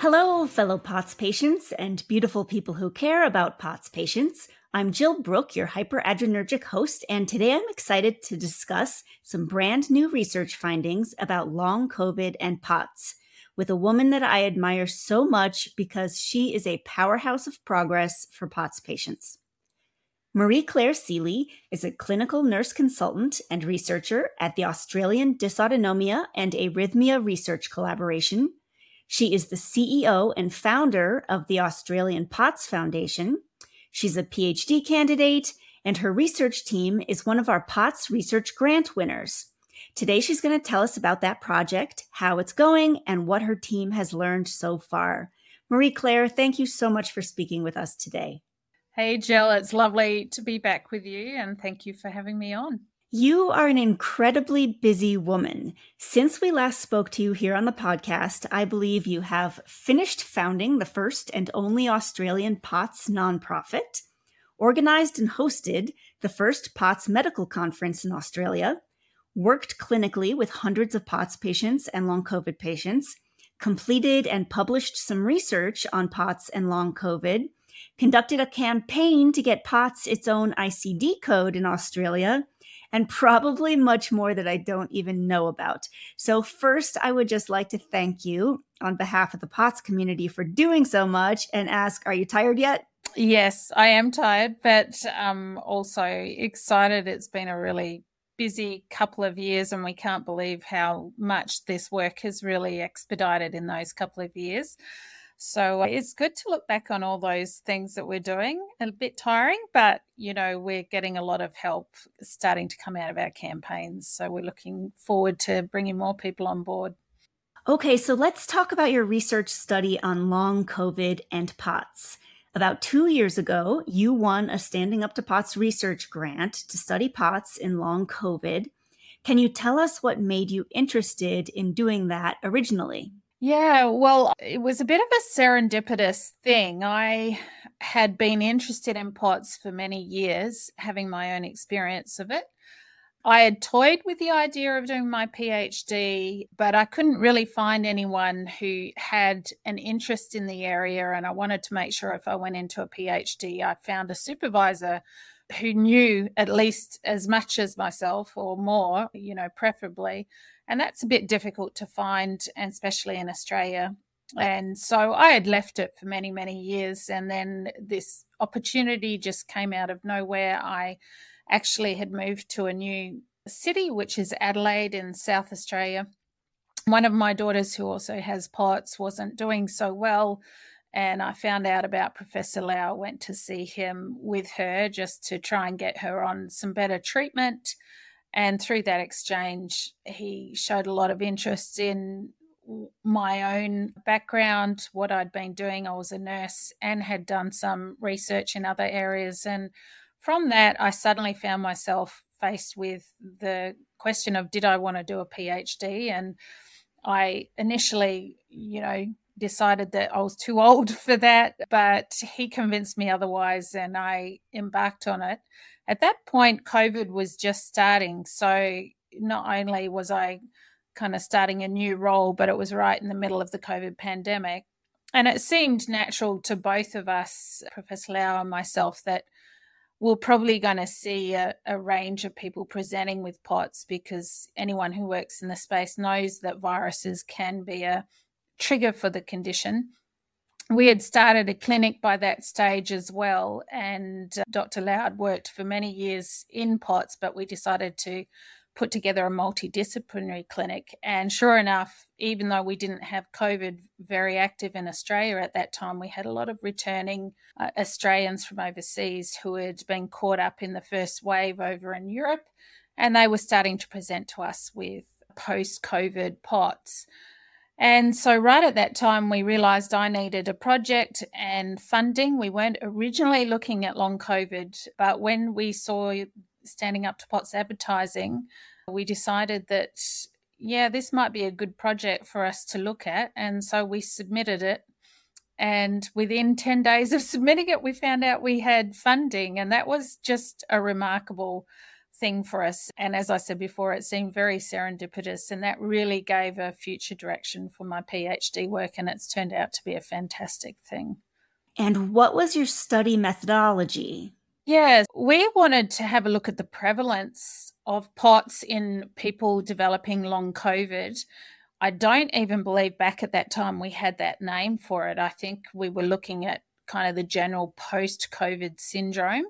Hello, fellow POTS patients and beautiful people who care about POTS patients. I'm Jill Brooke, your hyperadrenergic host, and today I'm excited to discuss some brand new research findings about long COVID and POTS with a woman that I admire so much because she is a powerhouse of progress for POTS patients. Marie Claire Seeley is a clinical nurse consultant and researcher at the Australian Dysautonomia and Arrhythmia Research Collaboration. She is the CEO and founder of the Australian POTS Foundation. She's a PhD candidate, and her research team is one of our POTS research grant winners. Today, she's going to tell us about that project, how it's going, and what her team has learned so far. Marie Claire, thank you so much for speaking with us today. Hey, Jill, it's lovely to be back with you, and thank you for having me on. You are an incredibly busy woman. Since we last spoke to you here on the podcast, I believe you have finished founding the first and only Australian POTS nonprofit, organized and hosted the first POTS medical conference in Australia, worked clinically with hundreds of POTS patients and long COVID patients, completed and published some research on POTS and long COVID conducted a campaign to get POTS its own ICD code in Australia, and probably much more that I don't even know about. So, first, I would just like to thank you on behalf of the POTS community for doing so much and ask Are you tired yet? Yes, I am tired, but um, also excited. It's been a really busy couple of years, and we can't believe how much this work has really expedited in those couple of years. So it's good to look back on all those things that we're doing. A bit tiring, but you know, we're getting a lot of help starting to come out of our campaigns. So we're looking forward to bringing more people on board. Okay, so let's talk about your research study on long COVID and POTS. About two years ago, you won a Standing Up to POTS research grant to study POTS in long COVID. Can you tell us what made you interested in doing that originally? Yeah, well, it was a bit of a serendipitous thing. I had been interested in POTS for many years, having my own experience of it. I had toyed with the idea of doing my PhD, but I couldn't really find anyone who had an interest in the area. And I wanted to make sure if I went into a PhD, I found a supervisor who knew at least as much as myself or more, you know, preferably and that's a bit difficult to find, and especially in Australia. And so I had left it for many, many years. And then this opportunity just came out of nowhere. I actually had moved to a new city, which is Adelaide in South Australia. One of my daughters, who also has POTS, wasn't doing so well. And I found out about Professor Lau, went to see him with her just to try and get her on some better treatment. And through that exchange, he showed a lot of interest in my own background, what I'd been doing. I was a nurse and had done some research in other areas. And from that, I suddenly found myself faced with the question of did I want to do a PhD? And I initially, you know, decided that I was too old for that, but he convinced me otherwise and I embarked on it. At that point, COVID was just starting. So not only was I kind of starting a new role, but it was right in the middle of the COVID pandemic. And it seemed natural to both of us, Professor Lau and myself, that we're probably going to see a, a, range of people presenting with POTS because anyone who works in the space knows that viruses can be a trigger for the condition we had started a clinic by that stage as well. And uh, Dr. Lau worked for many years in POTS, but we decided to put together a multidisciplinary clinic. And sure enough, even though we didn't have COVID very active in Australia at that time, we had a lot of returning uh, Australians from overseas who had been caught up in the first wave over in Europe. And they were starting to present to us with post COVID POTS. And so, right at that time, we realized I needed a project and funding. We weren't originally looking at long COVID, but when we saw standing up to POTS advertising, we decided that, yeah, this might be a good project for us to look at. And so we submitted it. And within 10 days of submitting it, we found out we had funding. And that was just a remarkable thing for us. And as I said before, it seemed very serendipitous, and that really gave a future direction for my PhD work. And it's turned out to be a fantastic thing. And what was your study methodology? Yes, we wanted to have a look at the prevalence of POTS in people developing long COVID. I don't even believe back at that time we had that name for it. I think we were looking at kind of the general post COVID syndrome.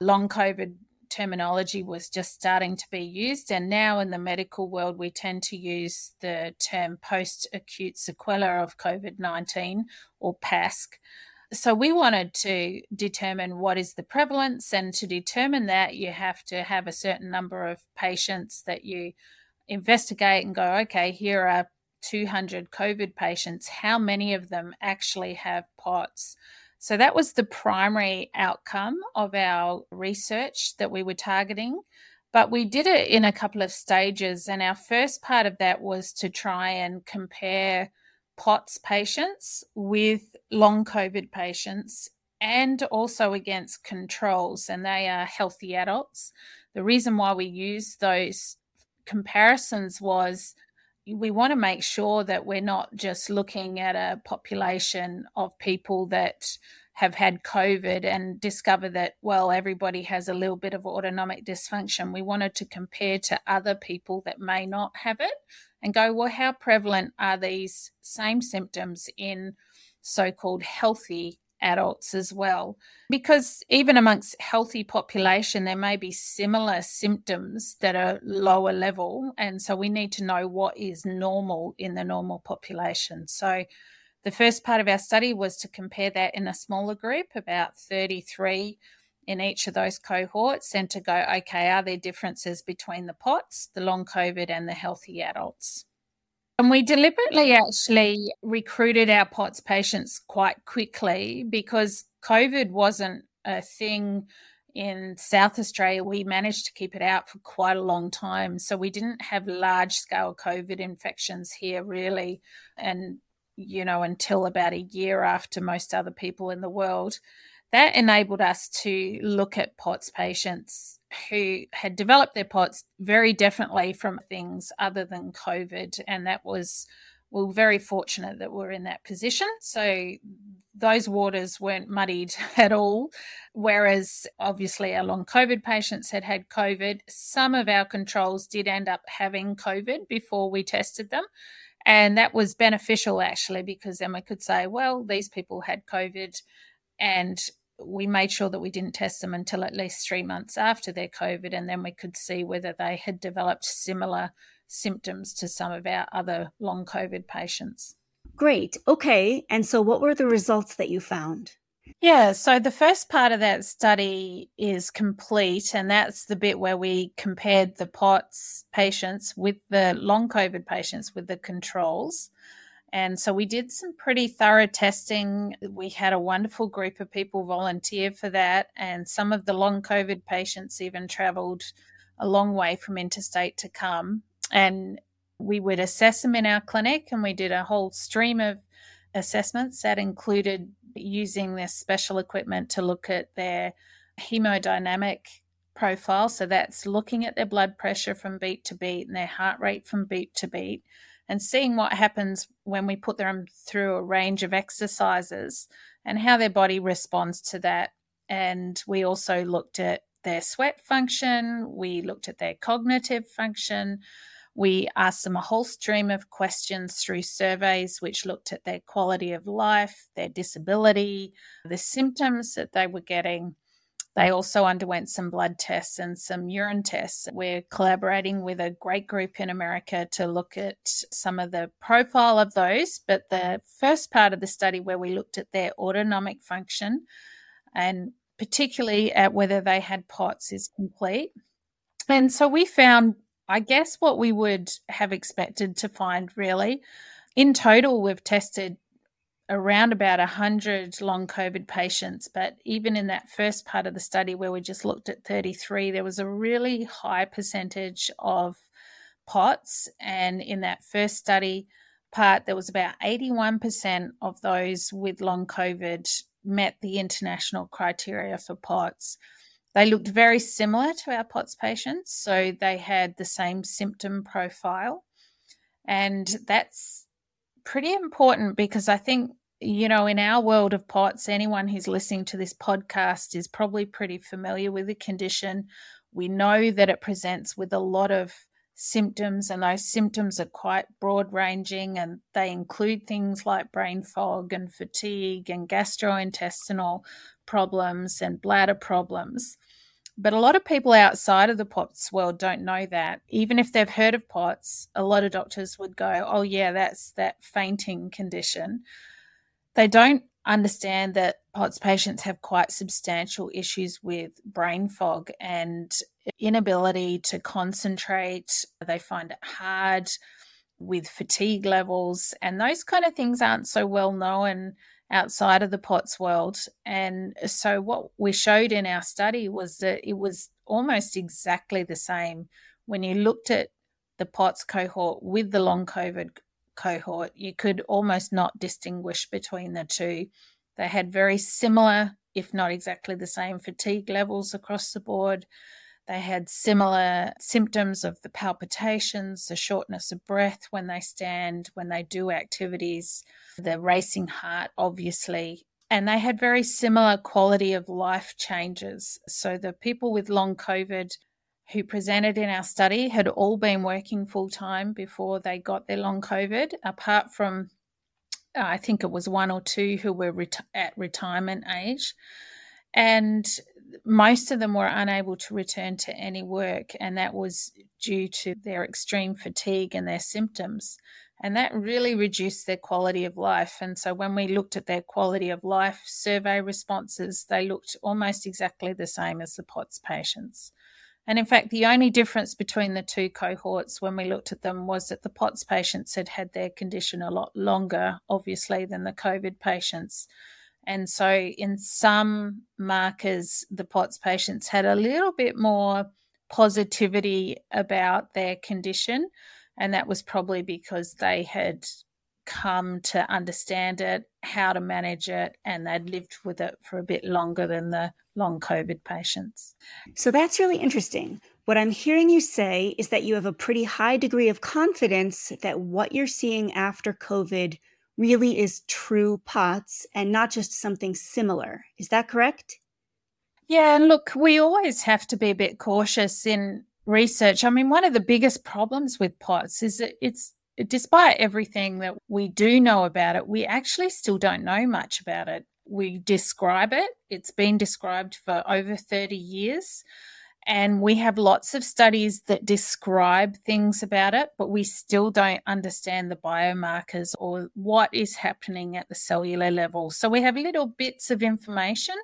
Long COVID terminology was just starting to be used. And now in the medical world, we tend to use the term post acute sequela of COVID 19 or PASC. So we wanted to determine what is the prevalence. And to determine that, you have to have a certain number of patients that you investigate and go, okay, here are 200 COVID patients. How many of them actually have POTS? So that was the primary outcome of our research that we were targeting. But we did it in a couple of stages. And our first part of that was to try and compare POTS patients with long COVID patients and also against controls, and they are healthy adults. The reason why we use those comparisons was we want to make sure that we're not just looking at a population of people that have had COVID and discover that, well, everybody has a little bit of autonomic dysfunction. We wanted to compare to other people that may not have it and go, well, how prevalent are these same symptoms in so called healthy adults as well. Because even amongst healthy population there may be similar symptoms that are lower level and so we need to know what is normal in the normal population. So the first part of our study was to compare that in a smaller group about 33 in each of those cohorts and to go okay are there differences between the pots the long covid and the healthy adults and we deliberately actually recruited our POTS patients quite quickly because COVID wasn't a thing in South Australia. We managed to keep it out for quite a long time. So we didn't have large scale COVID infections here, really. And, you know, until about a year after most other people in the world that enabled us to look at POTS patients who had developed their POTS very differently from things other than COVID. And that was, we are very fortunate that we're in that position. So those waters weren't muddied at all. Whereas obviously our long COVID patients had had COVID. Some of our controls did end up having COVID before we tested them. And that was beneficial actually, because then we could say, well, these people had COVID and we made sure that we didn't test them until at least three months after their COVID, and then we could see whether they had developed similar symptoms to some of our other long COVID patients. Great. Okay. And so, what were the results that you found? Yeah, so the first part of that study is complete, and that's the bit where we compared the POTS patients with the long COVID patients with the controls. And so we did some pretty thorough testing. We had a wonderful group of people volunteer for that. And some of the long COVID patients even traveled a long way from interstate to come. And we would assess them in our clinic, and we did a whole stream of assessments that included using this special equipment to look at their hemodynamic profile. So that's looking at their blood pressure from beat to beat and their heart rate from beat to beat and seeing what happens when we put them through a range of exercises and how their body responds to that. And we also looked at their sweat function, we looked at their cognitive function. We asked them a whole stream of questions through surveys, which looked at their quality of life, their disability, the symptoms that they were getting, they also underwent some blood tests and some urine tests. We're collaborating with a great group in America to look at some of the profile of those. But the first part of the study, where we looked at their autonomic function and particularly at whether they had POTS, is complete. And so we found, I guess, what we would have expected to find really In total, we've tested around about 100 long COVID patients. But even in that first part of the study where we just looked at 33, there was a really high percentage of POTS. And in that first study part, there was about 81% of those with long COVID met the international criteria for POTS. They looked very similar to our POTS patients. So they had the same symptom profile. And that's pretty important because I think, you know, in our world of POTS, anyone who's listening to this podcast is probably pretty familiar with the condition. We know that it presents with a lot of symptoms, and those symptoms are quite broad ranging and they include things like brain fog and fatigue and gastrointestinal problems and bladder problems. But a lot of people outside of the POTS world don't know that. Even if they've heard of POTS, a lot of doctors would go, oh, yeah, that's that fainting condition. They don't understand that POTS patients have quite substantial issues with brain fog and inability to concentrate. They find it hard with fatigue levels, and those kind of things aren't so well known outside of the POTS world. And so, what we showed in our study was that it was almost exactly the same when you looked at the POTS cohort with the long COVID cohort, you could almost not distinguish between the two. They had very similar, if not exactly the same, fatigue levels across the board. They had similar symptoms of the palpitations, the shortness of breath when they stand, when they do activities, the racing heart, obviously. And they had very similar quality of life changes. So the people with long COVID who presented in our study had all been working full time before they got their long COVID, apart from I think it was one or two who were ret- at retirement age. And most of them were unable to return to any work, and that was due to their extreme fatigue and their symptoms. And that really reduced their quality of life. And so, when we looked at their quality of life survey responses, they looked almost exactly the same as the POTS patients. And in fact, the only difference between the two cohorts when we looked at them was that the POTS patients had had their condition a lot longer, obviously, than the COVID patients. And so, in some markers, the POTS patients had a little bit more positivity about their condition. And that was probably because they had come to understand it, how to manage it, and they'd lived with it for a bit longer than the long COVID patients. So that's really interesting. What I'm hearing you say is that you have a pretty high degree of confidence that what you're seeing after COVID really is true POTS and not just something similar. Is that correct? Yeah, and look, we always have to be a bit cautious in research. I mean, one of the biggest problems with POTS is that it's despite everything that we do know about it, we actually still don't know much about it. We describe it, it's been described for over 30 years. And we have lots of studies that describe things about it, but we still don't understand the biomarkers or what is happening at the cellular level. So we have little bits of information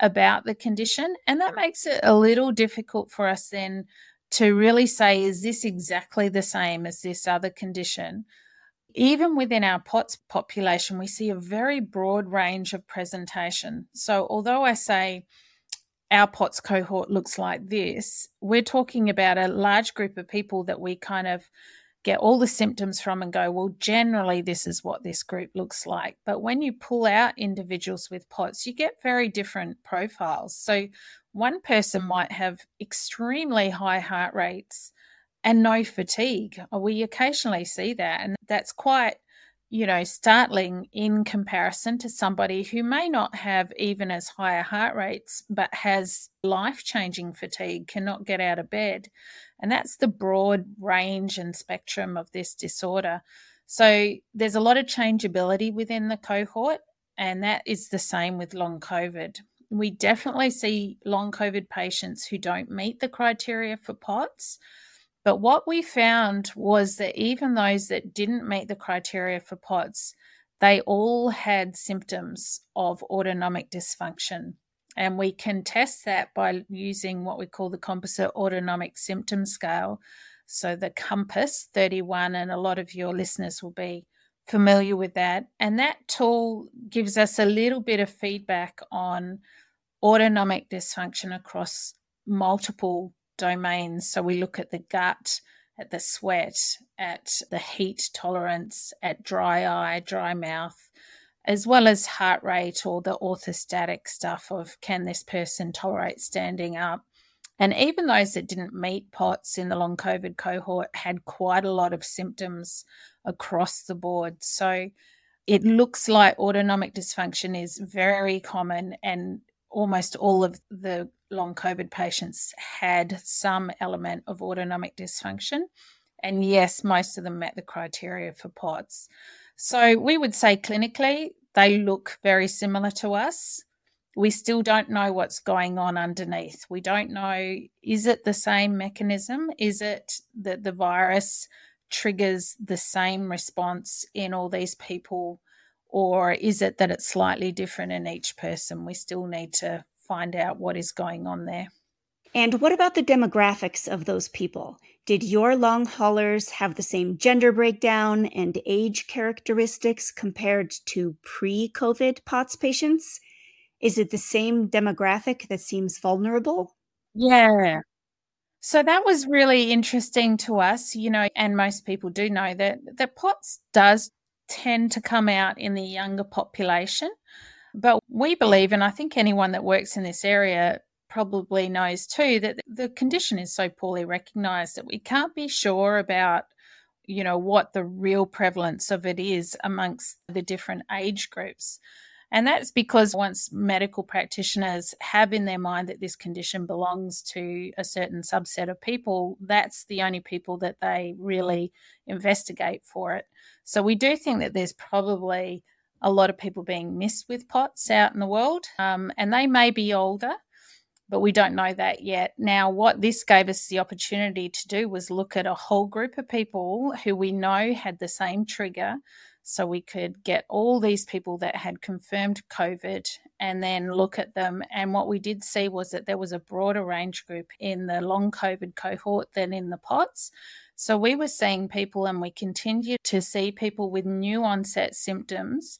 about the condition, and that makes it a little difficult for us then to really say, is this exactly the same as this other condition? Even within our POTS population, we see a very broad range of presentation. So, although I say our POTS cohort looks like this, we're talking about a large group of people that we kind of get all the symptoms from and go, well, generally, this is what this group looks like. But when you pull out individuals with POTS, you get very different profiles. So, one person might have extremely high heart rates and no fatigue. We occasionally see that, and that's quite you know, startling in comparison to somebody who may not have even as higher heart rates, but has life changing fatigue, cannot get out of bed. And that's the broad range and spectrum of this disorder. So there's a lot of changeability within the cohort, and that is the same with long COVID. We definitely see long COVID patients who don't meet the criteria for POTS but what we found was that even those that didn't meet the criteria for POTS, they all had symptoms of autonomic dysfunction. And we can test that by using what we call the composite autonomic symptom scale. So the COMPASS 31, and a lot of your listeners will be familiar with that. And that tool gives us a little bit of feedback on autonomic dysfunction across multiple domains. So we look at the gut, at the sweat, at the heat tolerance, at dry eye, dry mouth, as well as heart rate or the orthostatic stuff of can this person tolerate standing up. And even those that didn't meet POTS in the long COVID cohort had quite a lot of symptoms across the board. So it looks like autonomic dysfunction is very common, and almost all of the long COVID patients had some element of autonomic dysfunction. And yes, most of them met the criteria for POTS. So we would say clinically, they look very similar to us. We still don't know what's going on underneath. We don't know is it the same mechanism? Is it that the virus triggers the same response in all these people? Or is it that it's slightly different in each person? We still need to find out what is going on there. And what about the demographics of those people? Did your long haulers have the same gender breakdown and age characteristics compared to pre COVID POTS patients? Is it the same demographic that seems vulnerable? Yeah. So that was really interesting to us, you know, and most people do know that that POTS does tend to come out in the younger population. But we believe, and I think anyone that works in this area probably knows too, that the condition is so poorly recognized that we can't be sure about, you know, what the real prevalence of it is amongst the different age groups. And that's because once medical practitioners have in their mind that this condition belongs to a certain subset of people, that's the only people that they really investigate for it. So we do think that there's probably a lot of people being missed with POTS out in the world, um, and they may be older, but we don't know that yet. Now, what this gave us the opportunity to do was look at a whole group of people who we know had the same trigger so we could get all these people that had confirmed COVID and then look at them. And what we did see was that there was a broader range group in the long COVID cohort than in the POTS. So we were seeing people, and we continue to see people with new onset symptoms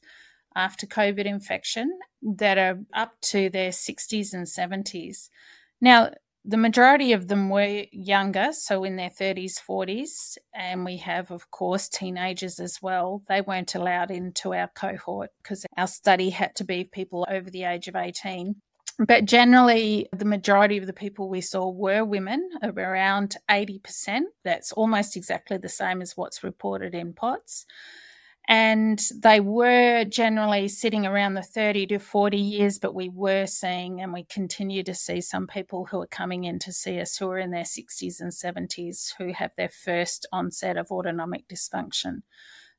after COVID infection that are up to their 60s and 70s. Now, the majority of them were younger, so in their 30s, 40s, and we have, of course, teenagers as well. They weren't allowed into our cohort because our study had to be people over the age of 18. But generally, the majority of the people we saw were women, around 80%. That's almost exactly the same as what's reported in POTS and they were generally sitting around the 30 to 40 years but we were seeing and we continue to see some people who are coming in to see us who are in their 60s and 70s who have their first onset of autonomic dysfunction.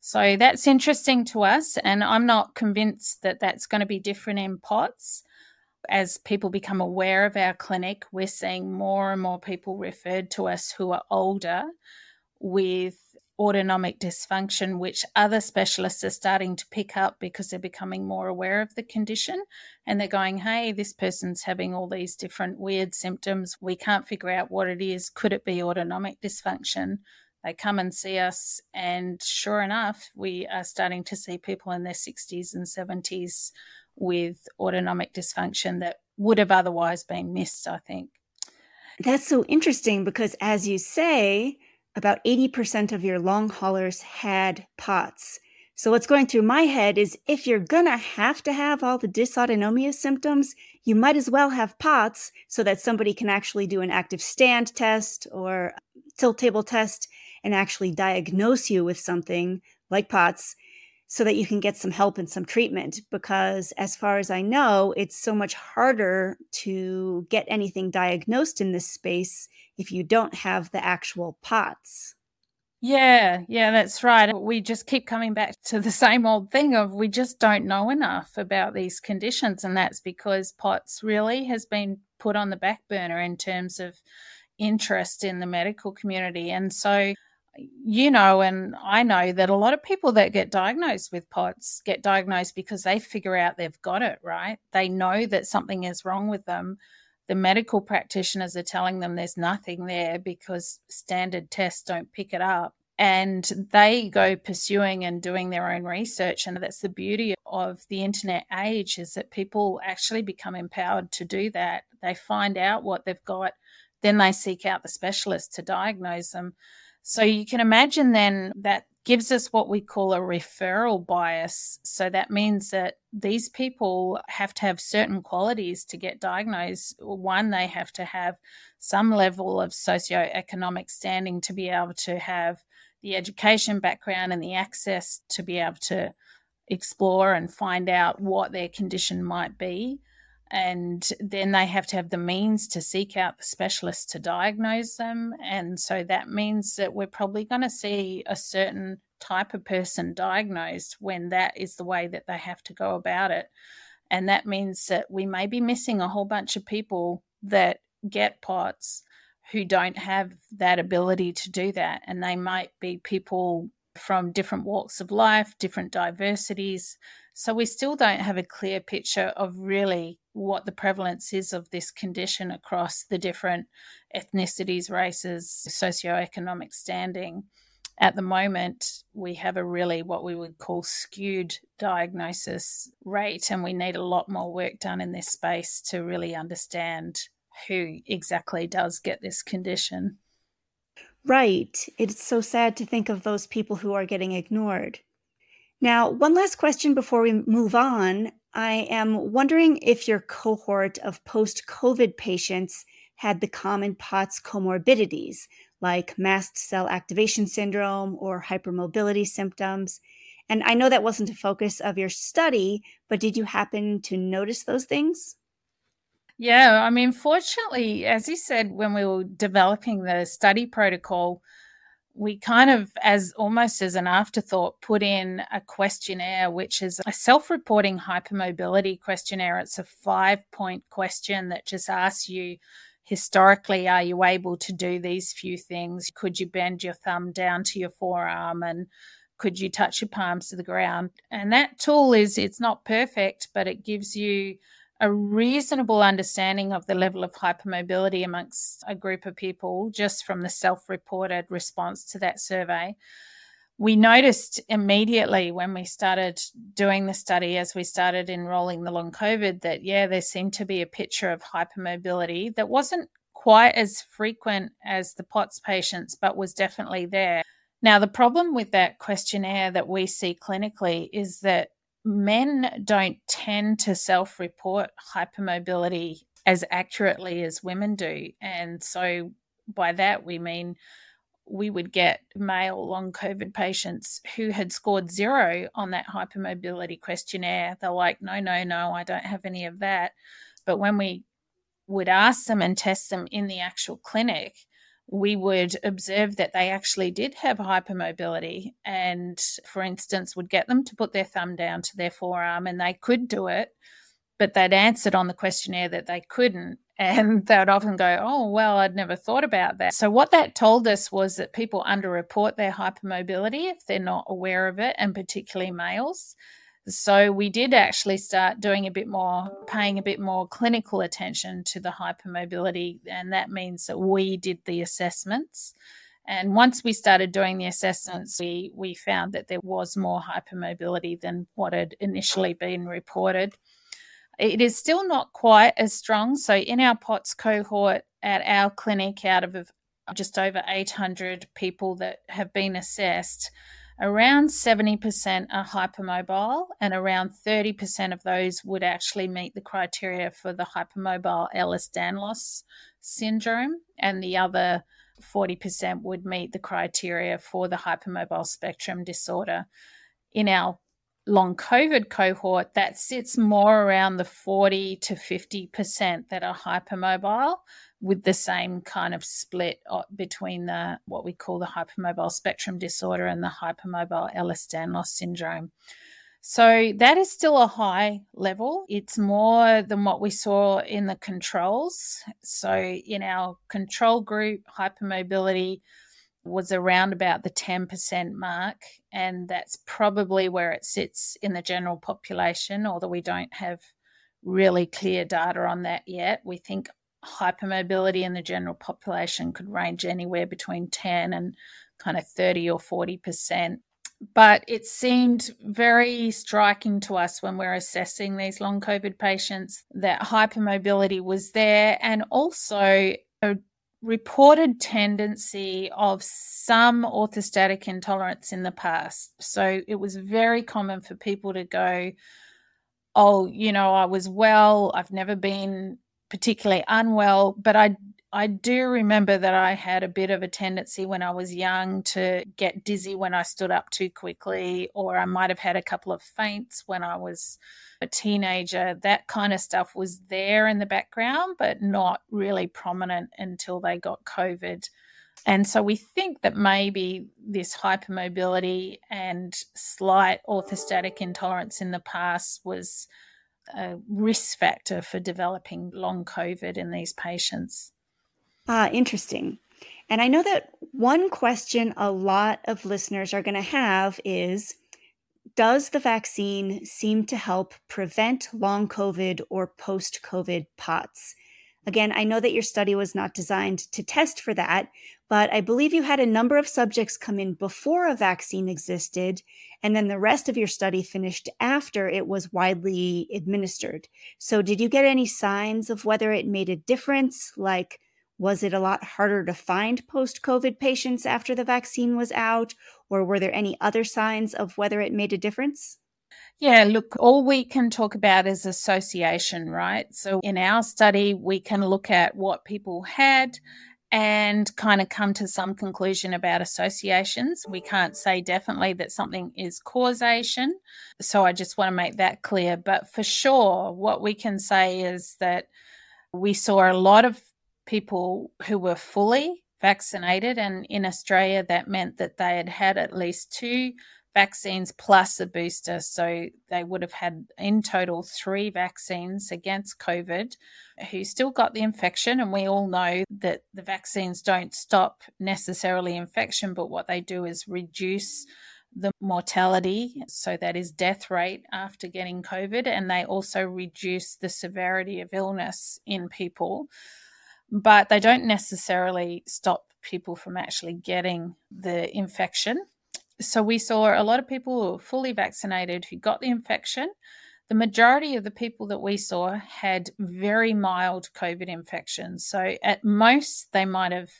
So that's interesting to us and i'm not convinced that that's going to be different in pots. As people become aware of our clinic we're seeing more and more people referred to us who are older with autonomic dysfunction, which other specialists are starting to pick up because they're becoming more aware of the condition. And they're going, hey, this person's having all these different weird symptoms. We can't figure out what it is. Could it be autonomic dysfunction? They come and see us, and sure enough, we are starting to see people in their 60s and 70s with autonomic dysfunction that would have otherwise been missed, I think. That's so interesting because, as you say, about 80% of your long haulers had POTS. So, what's going through my head is if you're gonna have to have all the dysautonomia symptoms, you might as well have POTS so that somebody can actually do an active stand test or tilt table test and actually diagnose you with something like POTS so that you can get some help and some treatment. Because, as far as I know, it's so much harder to get anything diagnosed in this space if you don't have the actual POTS. Yeah, yeah, that's right. We just keep coming back to the same old thing of we just don't know enough about these conditions. And that's because POTS really has been put on the back burner in terms of interest in the medical community. And so you know, and I know that a lot of people that get diagnosed with POTS get diagnosed because they figure out they've got it, right? They know that something is wrong with them. The medical practitioners are telling them there's nothing there because standard tests don't pick it up. and they go pursuing and doing their own research and that's the beauty of the internet age is that people actually become empowered to do that they find out what they've got then they seek out the specialist to diagnose them so you can imagine then that gives us what we call a referral bias so that means that these people have to have certain qualities to get diagnosed one they have to have some level of socioeconomic standing to be able to have the education background and the access to be able to explore and find out what their condition might be. And then they have to have the means to seek out the specialist to diagnose them. And so that means that we're probably going to see a certain type of person diagnosed when that is the way that they have to go about it. And that means that we may be missing a whole bunch of people that get POTS who don't have that ability to do that. And they might be people from different walks of life, different diversities. So we still don't have a clear picture of really what the prevalence is of this condition across the different ethnicities, races, socioeconomic standing. At the moment, we have a really what we would call skewed diagnosis rate, and we need a lot more work done in this space to really understand who exactly does get this condition. Right. It's so sad to think of those people who are getting ignored. Now, one last question before we move on. I am wondering if your cohort of post COVID patients had the common POTS comorbidities like mast cell activation syndrome or hypermobility symptoms. And I know that wasn't a focus of your study, but did you happen to notice those things? Yeah, I mean, fortunately, as you said, when we were developing the study protocol, we kind of, as almost as an afterthought, put in a questionnaire, which is a self reporting hypermobility questionnaire. It's a five point question that just asks you historically, are you able to do these few things? Could you bend your thumb down to your forearm and could you touch your palms to the ground? And that tool is, it's not perfect, but it gives you a reasonable understanding of the level of hypermobility amongst a group of people just from the self reported response to that survey. We noticed immediately when we started doing the study, as we started enrolling the long COVID, that yeah, there seemed to be a picture of hypermobility that wasn't quite as frequent as the POTS patients, but was definitely there. Now, the problem with that questionnaire that we see clinically is that men don't tend to self report hypermobility as accurately as women do. And so by that, we mean we would get male long COVID patients who had scored zero on that hypermobility questionnaire. They're like, no, no, no, I don't have any of that. But when we would ask them and test them in the actual clinic, we would observe that they actually did have hypermobility and, for instance, would get them to put their thumb down to their forearm and they could do it, but they'd answered on the questionnaire that they couldn't. And they would often go, Oh, well, I'd never thought about that. So, what that told us was that people underreport their hypermobility if they're not aware of it, and particularly males. So we did actually start doing a bit more, paying a bit more clinical attention to the hypermobility. And that means that we did the assessments. And once we started doing the assessments, we, we found that there was more hypermobility than what had initially been reported. It is still not quite as strong. So, in our POTS cohort at our clinic, out of just over 800 people that have been assessed, Around 70% are hypermobile, and around 30% of those would actually meet the criteria for the hypermobile Ehlers Danlos syndrome, and the other 40% would meet the criteria for the hypermobile spectrum disorder. In our long COVID cohort, that sits more around the 40 to 50% that are hypermobile, with the same kind of split uh, between the what we call the hypermobile spectrum disorder and the hypermobile Ehlers-Danlos syndrome. So that is still a high level. It's more than what we saw in the controls. So in our control group, hypermobility was around about the 10% mark, and that's probably where it sits in the general population, although we don't have really clear data on that yet. We think hypermobility in the general population could range anywhere between 10 and kind of 30 or 40%. But it seemed very striking to us when we're assessing these long COVID patients that hypermobility was there and also a reported tendency of some orthostatic intolerance in the past. So it was very common for people to go, Oh, you know, I was well, I've never been particularly unwell, but I I do remember that I had a bit of a tendency when I was young to get dizzy when I stood up too quickly, or I might have had a couple of faints when I was a teenager. That kind of stuff was there in the background, but not really prominent until they got COVID. And so we think that maybe this hypermobility and slight orthostatic intolerance in the past was a risk factor for developing long COVID in these patients. Ah, interesting. And I know that one question a lot of listeners are going to have is Does the vaccine seem to help prevent long COVID or post COVID POTS? Again, I know that your study was not designed to test for that, but I believe you had a number of subjects come in before a vaccine existed, and then the rest of your study finished after it was widely administered. So, did you get any signs of whether it made a difference, like was it a lot harder to find post COVID patients after the vaccine was out? Or were there any other signs of whether it made a difference? Yeah, look, all we can talk about is association, right? So in our study, we can look at what people had and kind of come to some conclusion about associations. We can't say definitely that something is causation. So I just want to make that clear. But for sure, what we can say is that we saw a lot of people who were fully vaccinated. And in Australia, that meant that they had had at least two vaccines plus a booster. So they would have had in total three vaccines against COVID who still got the infection. And we all know that the vaccines don't stop necessarily infection, but what they do is reduce the mortality, so that is death rate after getting COVID, and they also reduce the severity of illness in people but they don't necessarily stop people from actually getting the infection. So we saw a lot of people who were fully vaccinated who got the infection. The majority of the people that we saw had very mild COVID infections. So at most, they might have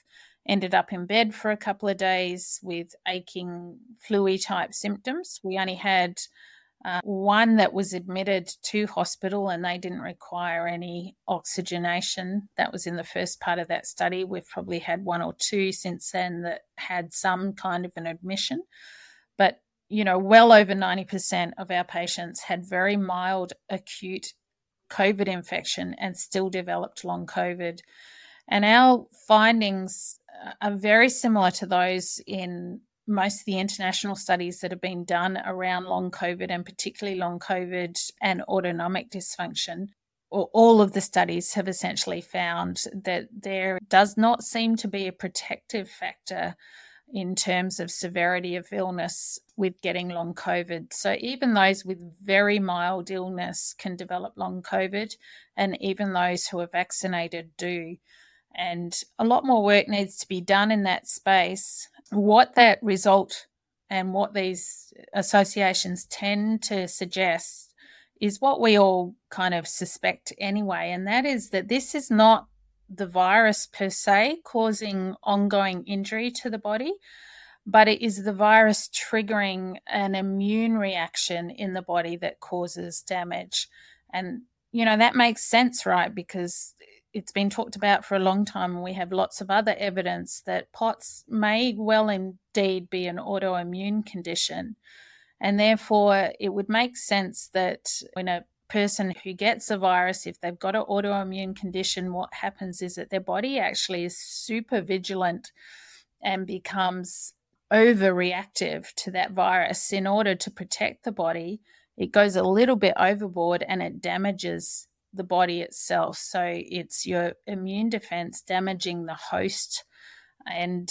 ended up in bed for a couple of days with aching, flu type symptoms. We only had uh, one that was admitted to hospital and they didn't require any oxygenation. That was in the first part of that study. We've probably had one or two since then that had some kind of an admission. But, you know, well over 90% of our patients had very mild acute COVID infection and still developed long COVID. And our findings are very similar to those in most of the international studies that have been done around long COVID and particularly long COVID and autonomic dysfunction, or all of the studies have essentially found that there does not seem to be a protective factor in terms of severity of illness with getting long COVID. So, even those with very mild illness can develop long COVID, and even those who are vaccinated do. And a lot more work needs to be done in that space what that result and what these associations tend to suggest is what we all kind of suspect anyway, and that is that this is not the virus per se causing ongoing injury to the body, but it is the virus triggering an immune reaction in the body that causes damage. And, you know, that makes sense, right? Because it's been talked about for a long time, and we have lots of other evidence that POTS may well indeed be an autoimmune condition. And therefore, it would make sense that when a person who gets a virus, if they've got an autoimmune condition, what happens is that their body actually is super vigilant and becomes overreactive to that virus in order to protect the body. It goes a little bit overboard and it damages the body itself. So it's your immune defense damaging the host and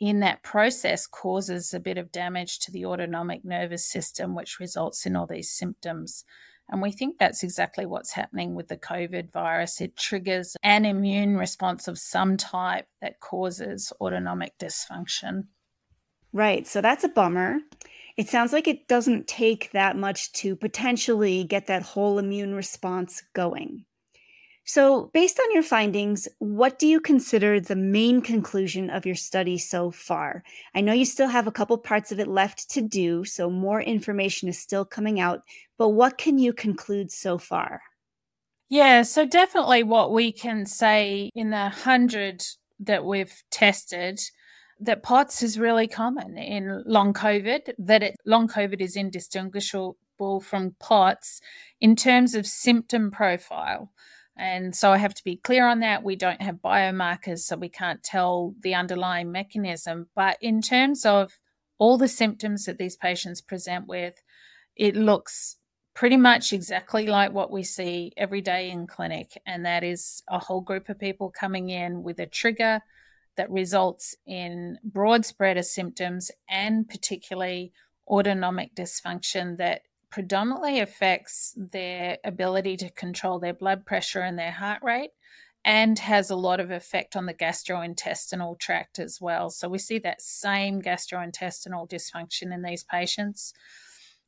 in that process causes a bit of damage to the autonomic nervous system, which results in all these symptoms. And we think that's exactly what's happening with the COVID virus. It triggers an immune response of some type that causes autonomic dysfunction. Right. So that's a bummer. It sounds like it doesn't take that much to potentially get that whole immune response going. So, based on your findings, what do you consider the main conclusion of your study so far? I know you still have a couple parts of it left to do, so more information is still coming out, but what can you conclude so far? Yeah, so definitely what we can say in the 100 that we've tested that POTS is really common in long COVID, that it, long COVID is indistinguishable from POTS in terms of symptom profile. And so I have to be clear on that. We don't have biomarkers, so we can't tell the underlying mechanism. But in terms of all the symptoms that these patients present with, it looks pretty much exactly like what we see every day in clinic. And that is a whole group of people coming in with a trigger that results in broad spread of symptoms and particularly autonomic dysfunction that predominantly affects their ability to control their blood pressure and their heart rate and has a lot of effect on the gastrointestinal tract as well. So we see that same gastrointestinal dysfunction in these patients.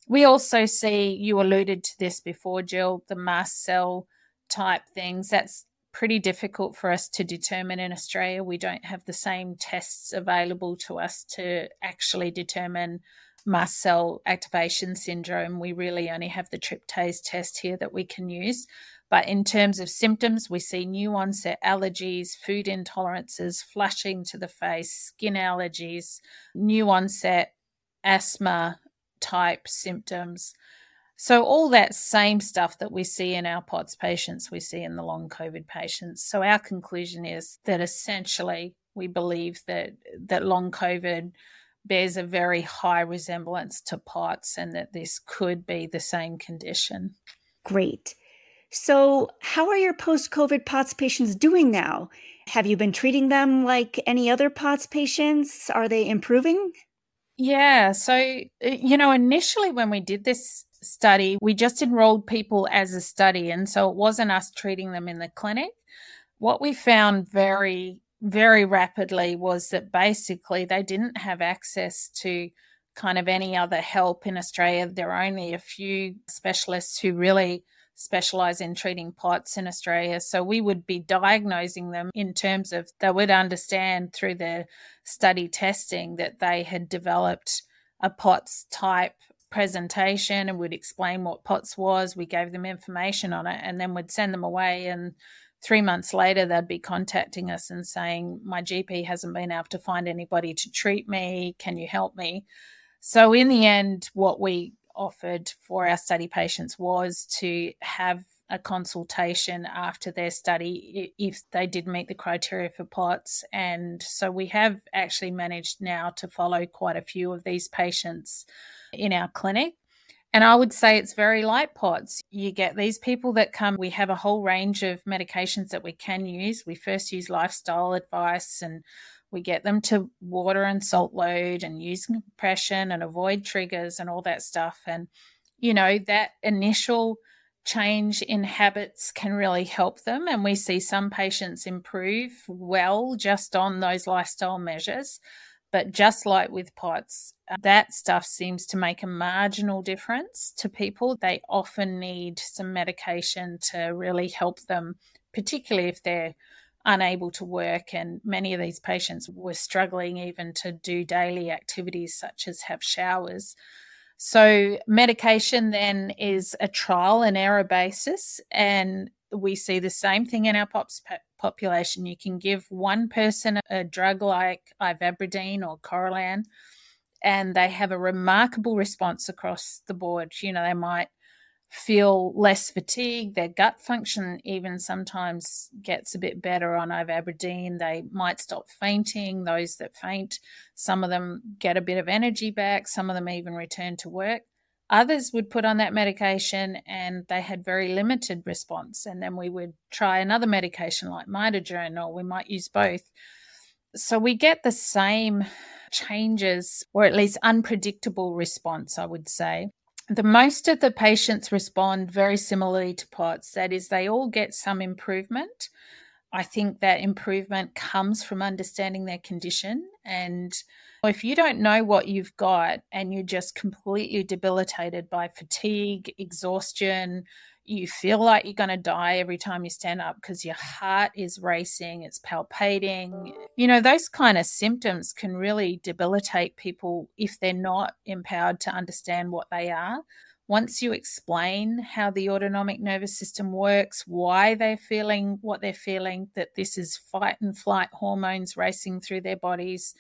We also see, you alluded to this before, Jill, the mast cell type things. That's pretty difficult for us to determine in Australia. We don't have the same tests available to us to actually determine mast cell activation syndrome. We really only have the tryptase test here that we can use. But in terms of symptoms, we see new onset allergies, food intolerances, flushing to the face, skin allergies, new onset asthma type symptoms. So, all that same stuff that we see in our POTS patients, we see in the long COVID patients. So, our conclusion is that essentially we believe that, that long COVID bears a very high resemblance to POTS and that this could be the same condition. Great. So, how are your post COVID POTS patients doing now? Have you been treating them like any other POTS patients? Are they improving? Yeah. So, uh, you know, initially when we did this study, we just enrolled people as a study. And so it wasn't us treating them in the clinic. What we found very, very rapidly was that basically they didn't have access to kind of any other help in Australia. There are only a few specialists who really specialize in treating POTS in Australia. So we would be diagnosing them in terms of they would understand through the study testing that they had developed a POTS type presentation and we'd explain what POTS was. We gave them information on it and then we'd send them away. And three months later, they'd be contacting us and saying, My GP hasn't been able to find anybody to treat me. Can you help me? So, in the end, what we offered for our study patients was to have a consultation after their study if they did meet the criteria for POTS. And so we have actually managed now to follow quite a few of these patients in our clinic. And I would say it's very light POTS. You get these people that come, we have a whole range of medications that we can use. We first use lifestyle advice and we get them to water and salt load and use compression and avoid triggers and all that stuff. And, you know, that initial change in habits can really help them. And we see some patients improve well just on those lifestyle measures. But just like with POTS, uh, that stuff seems to make a marginal difference to people. They often need some medication to really help them, particularly if they're unable to work. And many of these patients were struggling even to do daily activities such as have showers. So, medication then is a trial and error basis. And we see the same thing in our POTS population. You can give one person a drug like ivabradine or Coralan, and they have a remarkable response across the board. You know, they might feel less fatigue. Their gut function even sometimes gets a bit better on ivabradine. They might stop fainting. Those that faint, some of them get a bit of energy back. Some of them even return to work. Others would put on that medication and they had very limited response. And then we would try another medication like midodrine, or we might use both. So we get the same changes, or at least unpredictable response, I would say the most of the patients respond very similarly to POTS. That is, they all get some improvement. I think that improvement comes from understanding their condition And if you don't know what you've got and you're just completely debilitated by fatigue, exhaustion, you feel like you're going to die every time you stand up because your heart is racing, it's palpating. You know, those kind of symptoms can really debilitate people if they're not empowered to understand what they are. Once you explain how the autonomic nervous system works, why they're feeling what they're feeling, that this is fight and flight hormones racing through their bodies,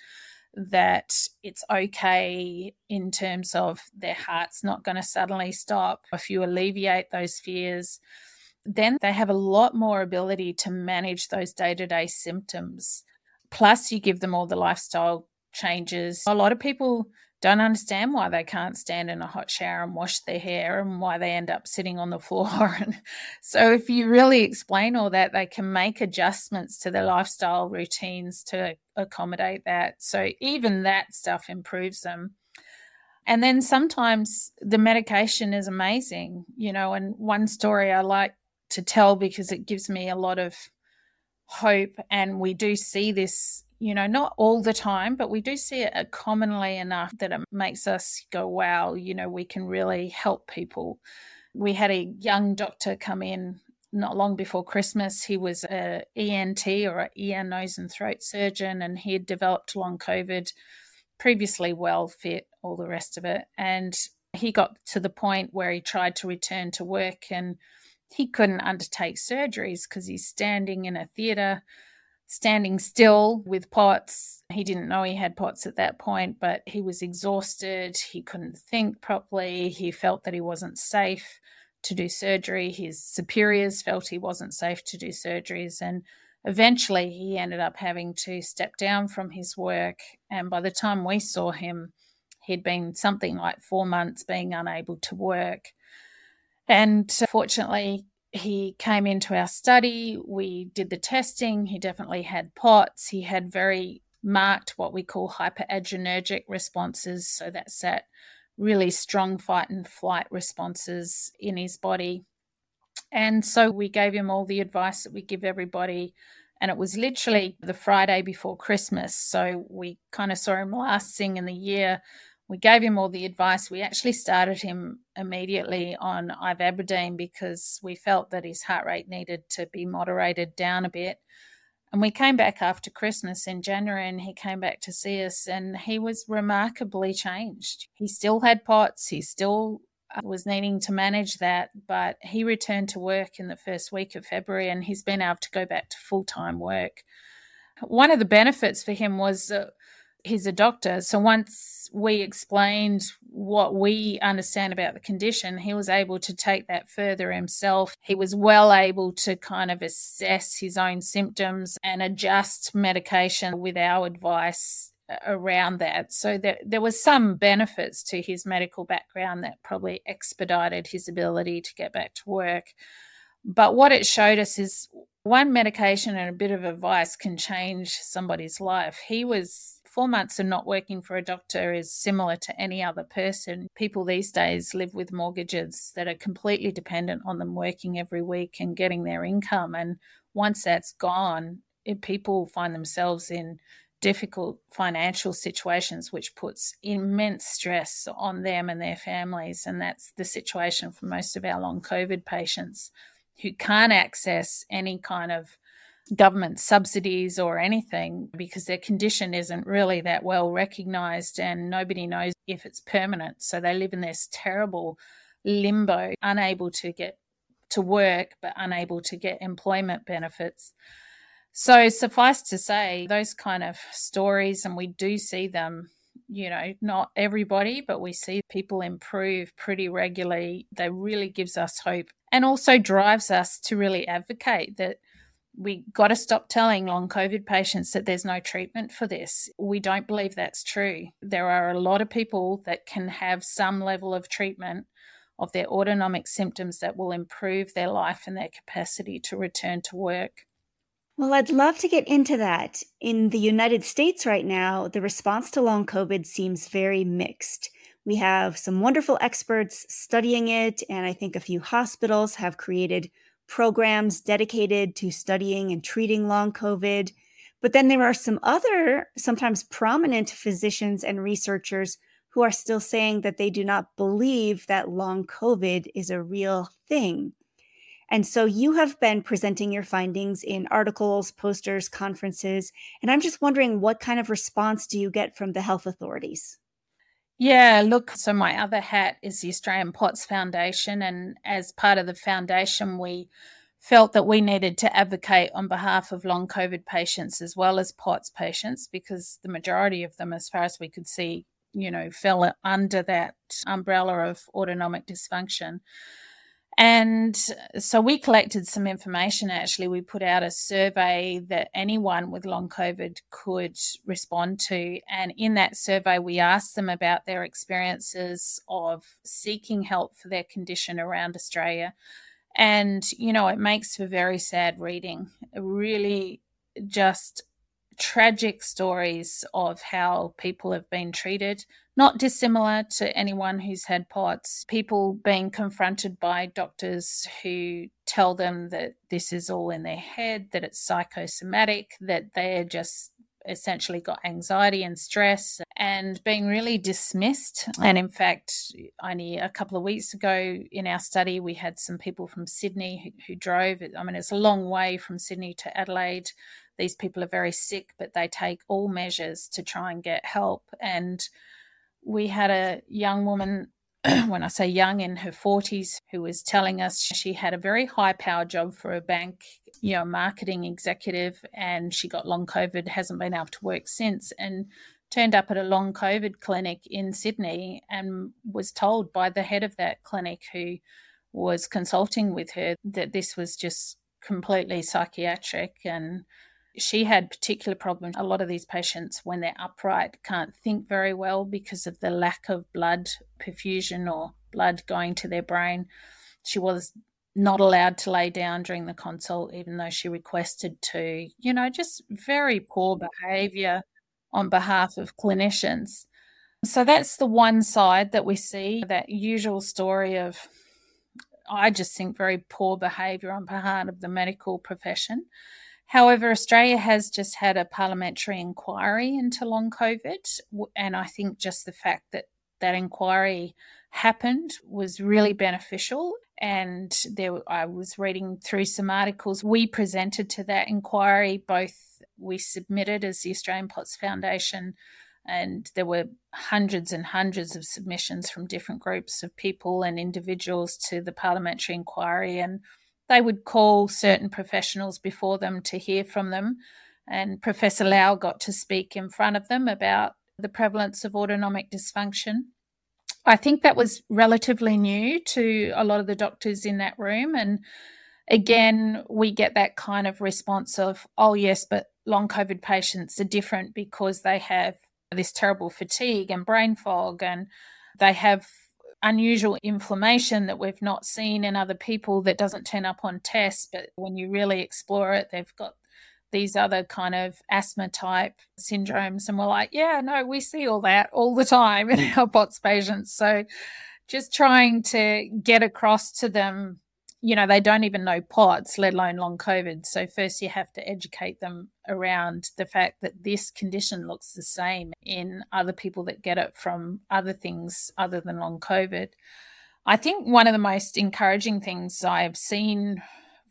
that it's okay in terms of their heart's not going to suddenly stop. If you alleviate those fears, then they have a lot more ability to manage those day to day symptoms. Plus, you give them all the lifestyle changes. A lot of people don't understand why they can't stand in a hot shower and wash their hair and why they end up sitting on the floor. And so, if you really explain all that, they can make adjustments to their lifestyle routines to accommodate that. So, even that stuff improves them. And then sometimes the medication is amazing, you know. And one story I like to tell because it gives me a lot of hope. And we do see this you know, not all the time, but we do see it uh, commonly enough that it makes us go, wow, you know, we can really help people. We had a young doctor come in not long before Christmas. He was a ENT or a ear, nose, and throat surgeon, and he had developed long COVID, previously well fit, all the rest of it. And he got to the point where he tried to return to work and he couldn't undertake surgeries because he's standing in a theatre standing still with POTS. He didn't know he had POTS at that point, but he was exhausted. He couldn't think properly. He felt that he wasn't safe to do surgery. His superiors felt he wasn't safe to do surgeries. And eventually he ended up having to step down from his work. And by the time we saw him, he'd been something like four months being unable to work. And fortunately, he came into our study. We did the testing. He definitely had POTS. He had very marked what we call hyperadrenergic responses. So that's that really strong fight and flight responses in his body. And so we gave him all the advice that we give everybody. And it was literally the Friday before Christmas. So we kind of saw him last thing in the year we gave him all the advice. We actually started him immediately on ivabradine because we felt that his heart rate needed to be moderated down a bit. And we came back after Christmas in January and he came back to see us and he was remarkably changed. He still had POTS, he still uh, was needing to manage that, but he returned to work in the first week of February and he's been able to go back to full time work. One of the benefits for him was uh, he's a doctor. So once we explained what we understand about the condition, he was able to take that further himself. He was well able to kind of assess his own symptoms and adjust medication with our advice uh, around that. So there, there was some benefits to his medical background that probably expedited his ability to get back to work. But what it showed us is one medication and a bit of advice can change somebody's life. He was four months of not working for a doctor is similar to any other person. People these days live with mortgages that are completely dependent on them working every week and getting their income. And once that's gone, it, people find themselves in difficult financial situations, which puts immense stress on them and their families. And that's the situation for most of our long COVID patients who can't access any kind of government subsidies or anything because their condition isn't really that well recognized and nobody knows if it's permanent. So they live in this terrible limbo, unable to get to work, but unable to get employment benefits. So, suffice to say, those kind of stories, and we do see them, you know, not everybody, but we see people improve pretty regularly. That really gives us hope and also drives us to really advocate that we got to stop telling long COVID patients that there's no treatment for this. We don't believe that's true. There are a lot of people that can have some level of treatment of their autonomic symptoms that will improve their life and their capacity to return to work. Well, I'd love to get into that. In the United States right now, the response to long COVID seems very mixed. We have some wonderful experts studying it, and I think a few hospitals have created programs dedicated to studying and treating long COVID. But then there are some other, sometimes prominent physicians and researchers who are still saying that they do not believe that long COVID is a real thing. And so you have been presenting your findings in articles, posters, conferences. And I'm just wondering what kind of response do you get from the health authorities? Yeah, look, so my other hat is the Australian POTS Foundation. And as part of the foundation, we felt that we needed to advocate on behalf of long COVID patients as well as POTS patients because the majority of them, as far as we could see, you know, fell under that umbrella of autonomic dysfunction. And so we collected some information actually. We put out a survey that anyone with long COVID could respond to. And in that survey, we asked them about their experiences of seeking help for their condition around Australia. And, you know, it makes for very sad reading. Really just tragic stories of how people have been treated, not dissimilar to anyone who's had POTS. People being confronted by doctors who tell them that this is all in their head, that it's psychosomatic, that they're just essentially got anxiety and stress and being really dismissed. And in fact, only a couple of weeks ago in our study, we had some people from Sydney who, who drove. I mean, it's a long way from Sydney to Adelaide these people are very sick, but they take all measures to try and get help. And we had a young woman, when I say young, in her 40s, who was telling us she had a very high power job for a bank, you know, marketing executive, and she got long COVID, hasn't been able to work since. And turned up at a long COVID clinic in Sydney and was told by the head of that clinic who was consulting with her that this was just completely psychiatric and she had particular problems. A lot of these patients, when they're upright, can't think very well because of the lack of blood perfusion or blood going to their brain. She was not allowed to lay down during the consult, even though she requested to. You know, just very poor behavior on behalf of clinicians. So that's the one side that we see that usual story of, I just think, very poor behavior on behalf of the medical profession. However, Australia has just had a parliamentary inquiry into long COVID. And I think just the fact that that inquiry happened was really beneficial. And there, I was reading through some articles. We presented to that inquiry, both we submitted as the Australian POTS Foundation, and there were hundreds and hundreds of submissions from different groups of people and individuals to the parliamentary inquiry. And they would call certain professionals before them to hear from them. And Professor Lau got to speak in front of them about the prevalence of autonomic dysfunction. I think that was relatively new to a lot of the doctors in that room. And again, we get that kind of response of, oh, yes, but long COVID patients are different because they have this terrible fatigue and brain fog and they have unusual inflammation that we've not seen in other people that doesn't turn up on tests. But when you really explore it, they've got these other kind of asthma type syndromes. And we're like, yeah, no, we see all that all the time in mm. our POTS patients. So just trying to get across to them you know, they don't even know POTS, let alone long COVID. So, first, you have to educate them around the fact that this condition looks the same in other people that get it from other things other than long COVID. I think one of the most encouraging things I've seen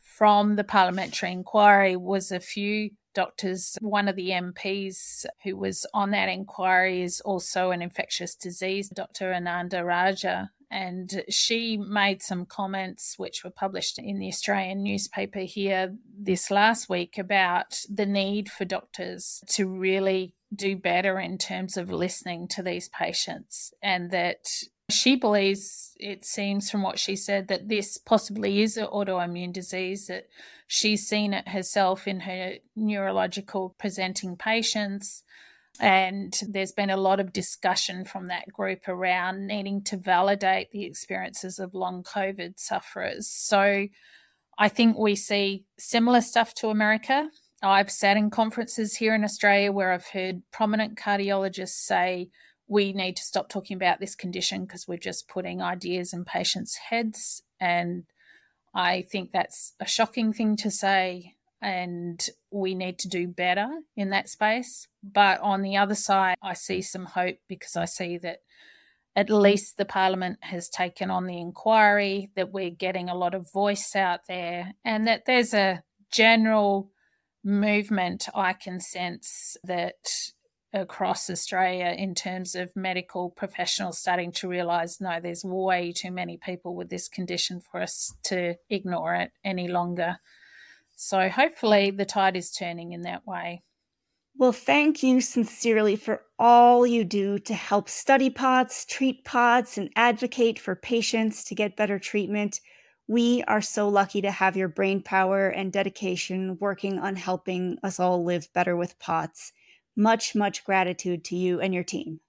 from the parliamentary inquiry was a few doctors. One of the MPs who was on that inquiry is also an infectious disease, Dr. Ananda-Rajah, and she made some comments which were published in the Australian newspaper here this last week about the need for doctors to really do better in terms of listening to these patients and that she believes it seems from what she said that this possibly is an autoimmune disease that she's seen it herself in her neurological presenting patients and there's been a lot of discussion from that group around needing to validate the experiences of long COVID sufferers. So I think we see similar stuff to America. I've sat in conferences here in Australia where I've heard prominent cardiologists say, we need to stop talking about this condition because we're just putting ideas in patients' heads. And I think that's a shocking thing to say. And we need to do better in that space. But on the other side, I see some hope because I see that at least the parliament has taken on the inquiry, that we're getting a lot of voice out there, and that there's a general movement I can sense that across Australia in terms of medical professionals starting to realize no, there's way too many people with this condition for us to ignore it any longer. So hopefully the tide is turning in that way. Well, thank you sincerely for all you do to help study POTS, treat POTS, and advocate for patients to get better treatment. We are so lucky to have your brain power and dedication working on helping us all live better with POTS. Much, much gratitude to you and your team.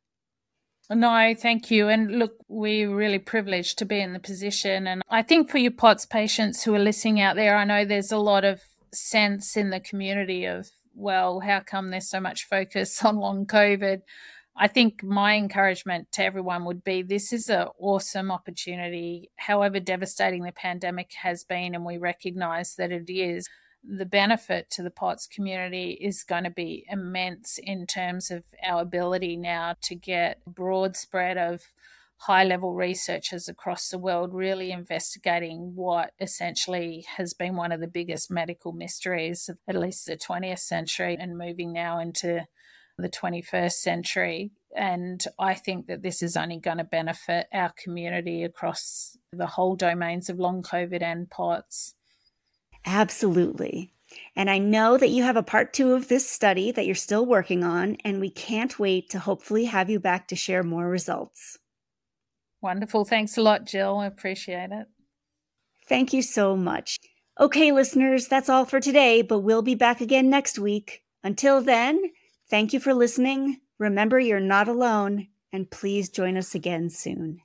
No, thank you. And look, we're really privileged to be in the position. And I think for you POTS patients who are listening out there, I know there's a lot of sense in the community of well, how come there's so much focus on long COVID? I think my encouragement to everyone would be this is an awesome opportunity. However devastating the pandemic has been, and we recognize that it is, the benefit to the POTS community is going to be immense in terms of our ability now to get broad spread of high level researchers across the world really investigating what essentially has been one of the biggest medical mysteries of at least the 20th century and moving now into the 21st century. And I think that this is only going to benefit our community across the whole domains of long COVID and POTS. Absolutely. And I know that you have a part two of this study that you're still working on, and we can't wait to hopefully have you back to share more results. Wonderful. Thanks a lot, Jill. I appreciate it. Thank you so much. Okay, listeners, that's all for today, but we'll be back again next week. Until then, thank you for listening. Remember, you're not alone, and please join us again soon.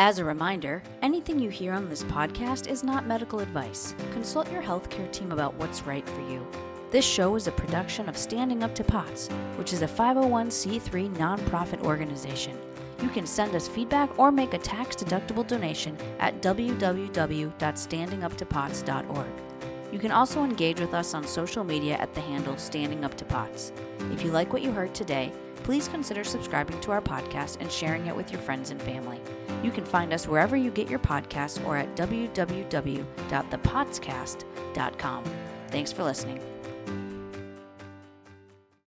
As a reminder, anything you hear on this podcast is not medical advice. Consult your healthcare team about what's right for you. This show is a production of Standing Up to POTS, which is a 501c3 nonprofit organization. You can send us feedback or make a tax deductible donation at www.standinguptopots.org. You can also engage with us on social media at the handle Standing Up to POTS. If you like what you heard today, please consider subscribing to our podcast and sharing it with your friends and family. You can find us wherever you get your podcasts or at www.thepotscast.com. Thanks for listening.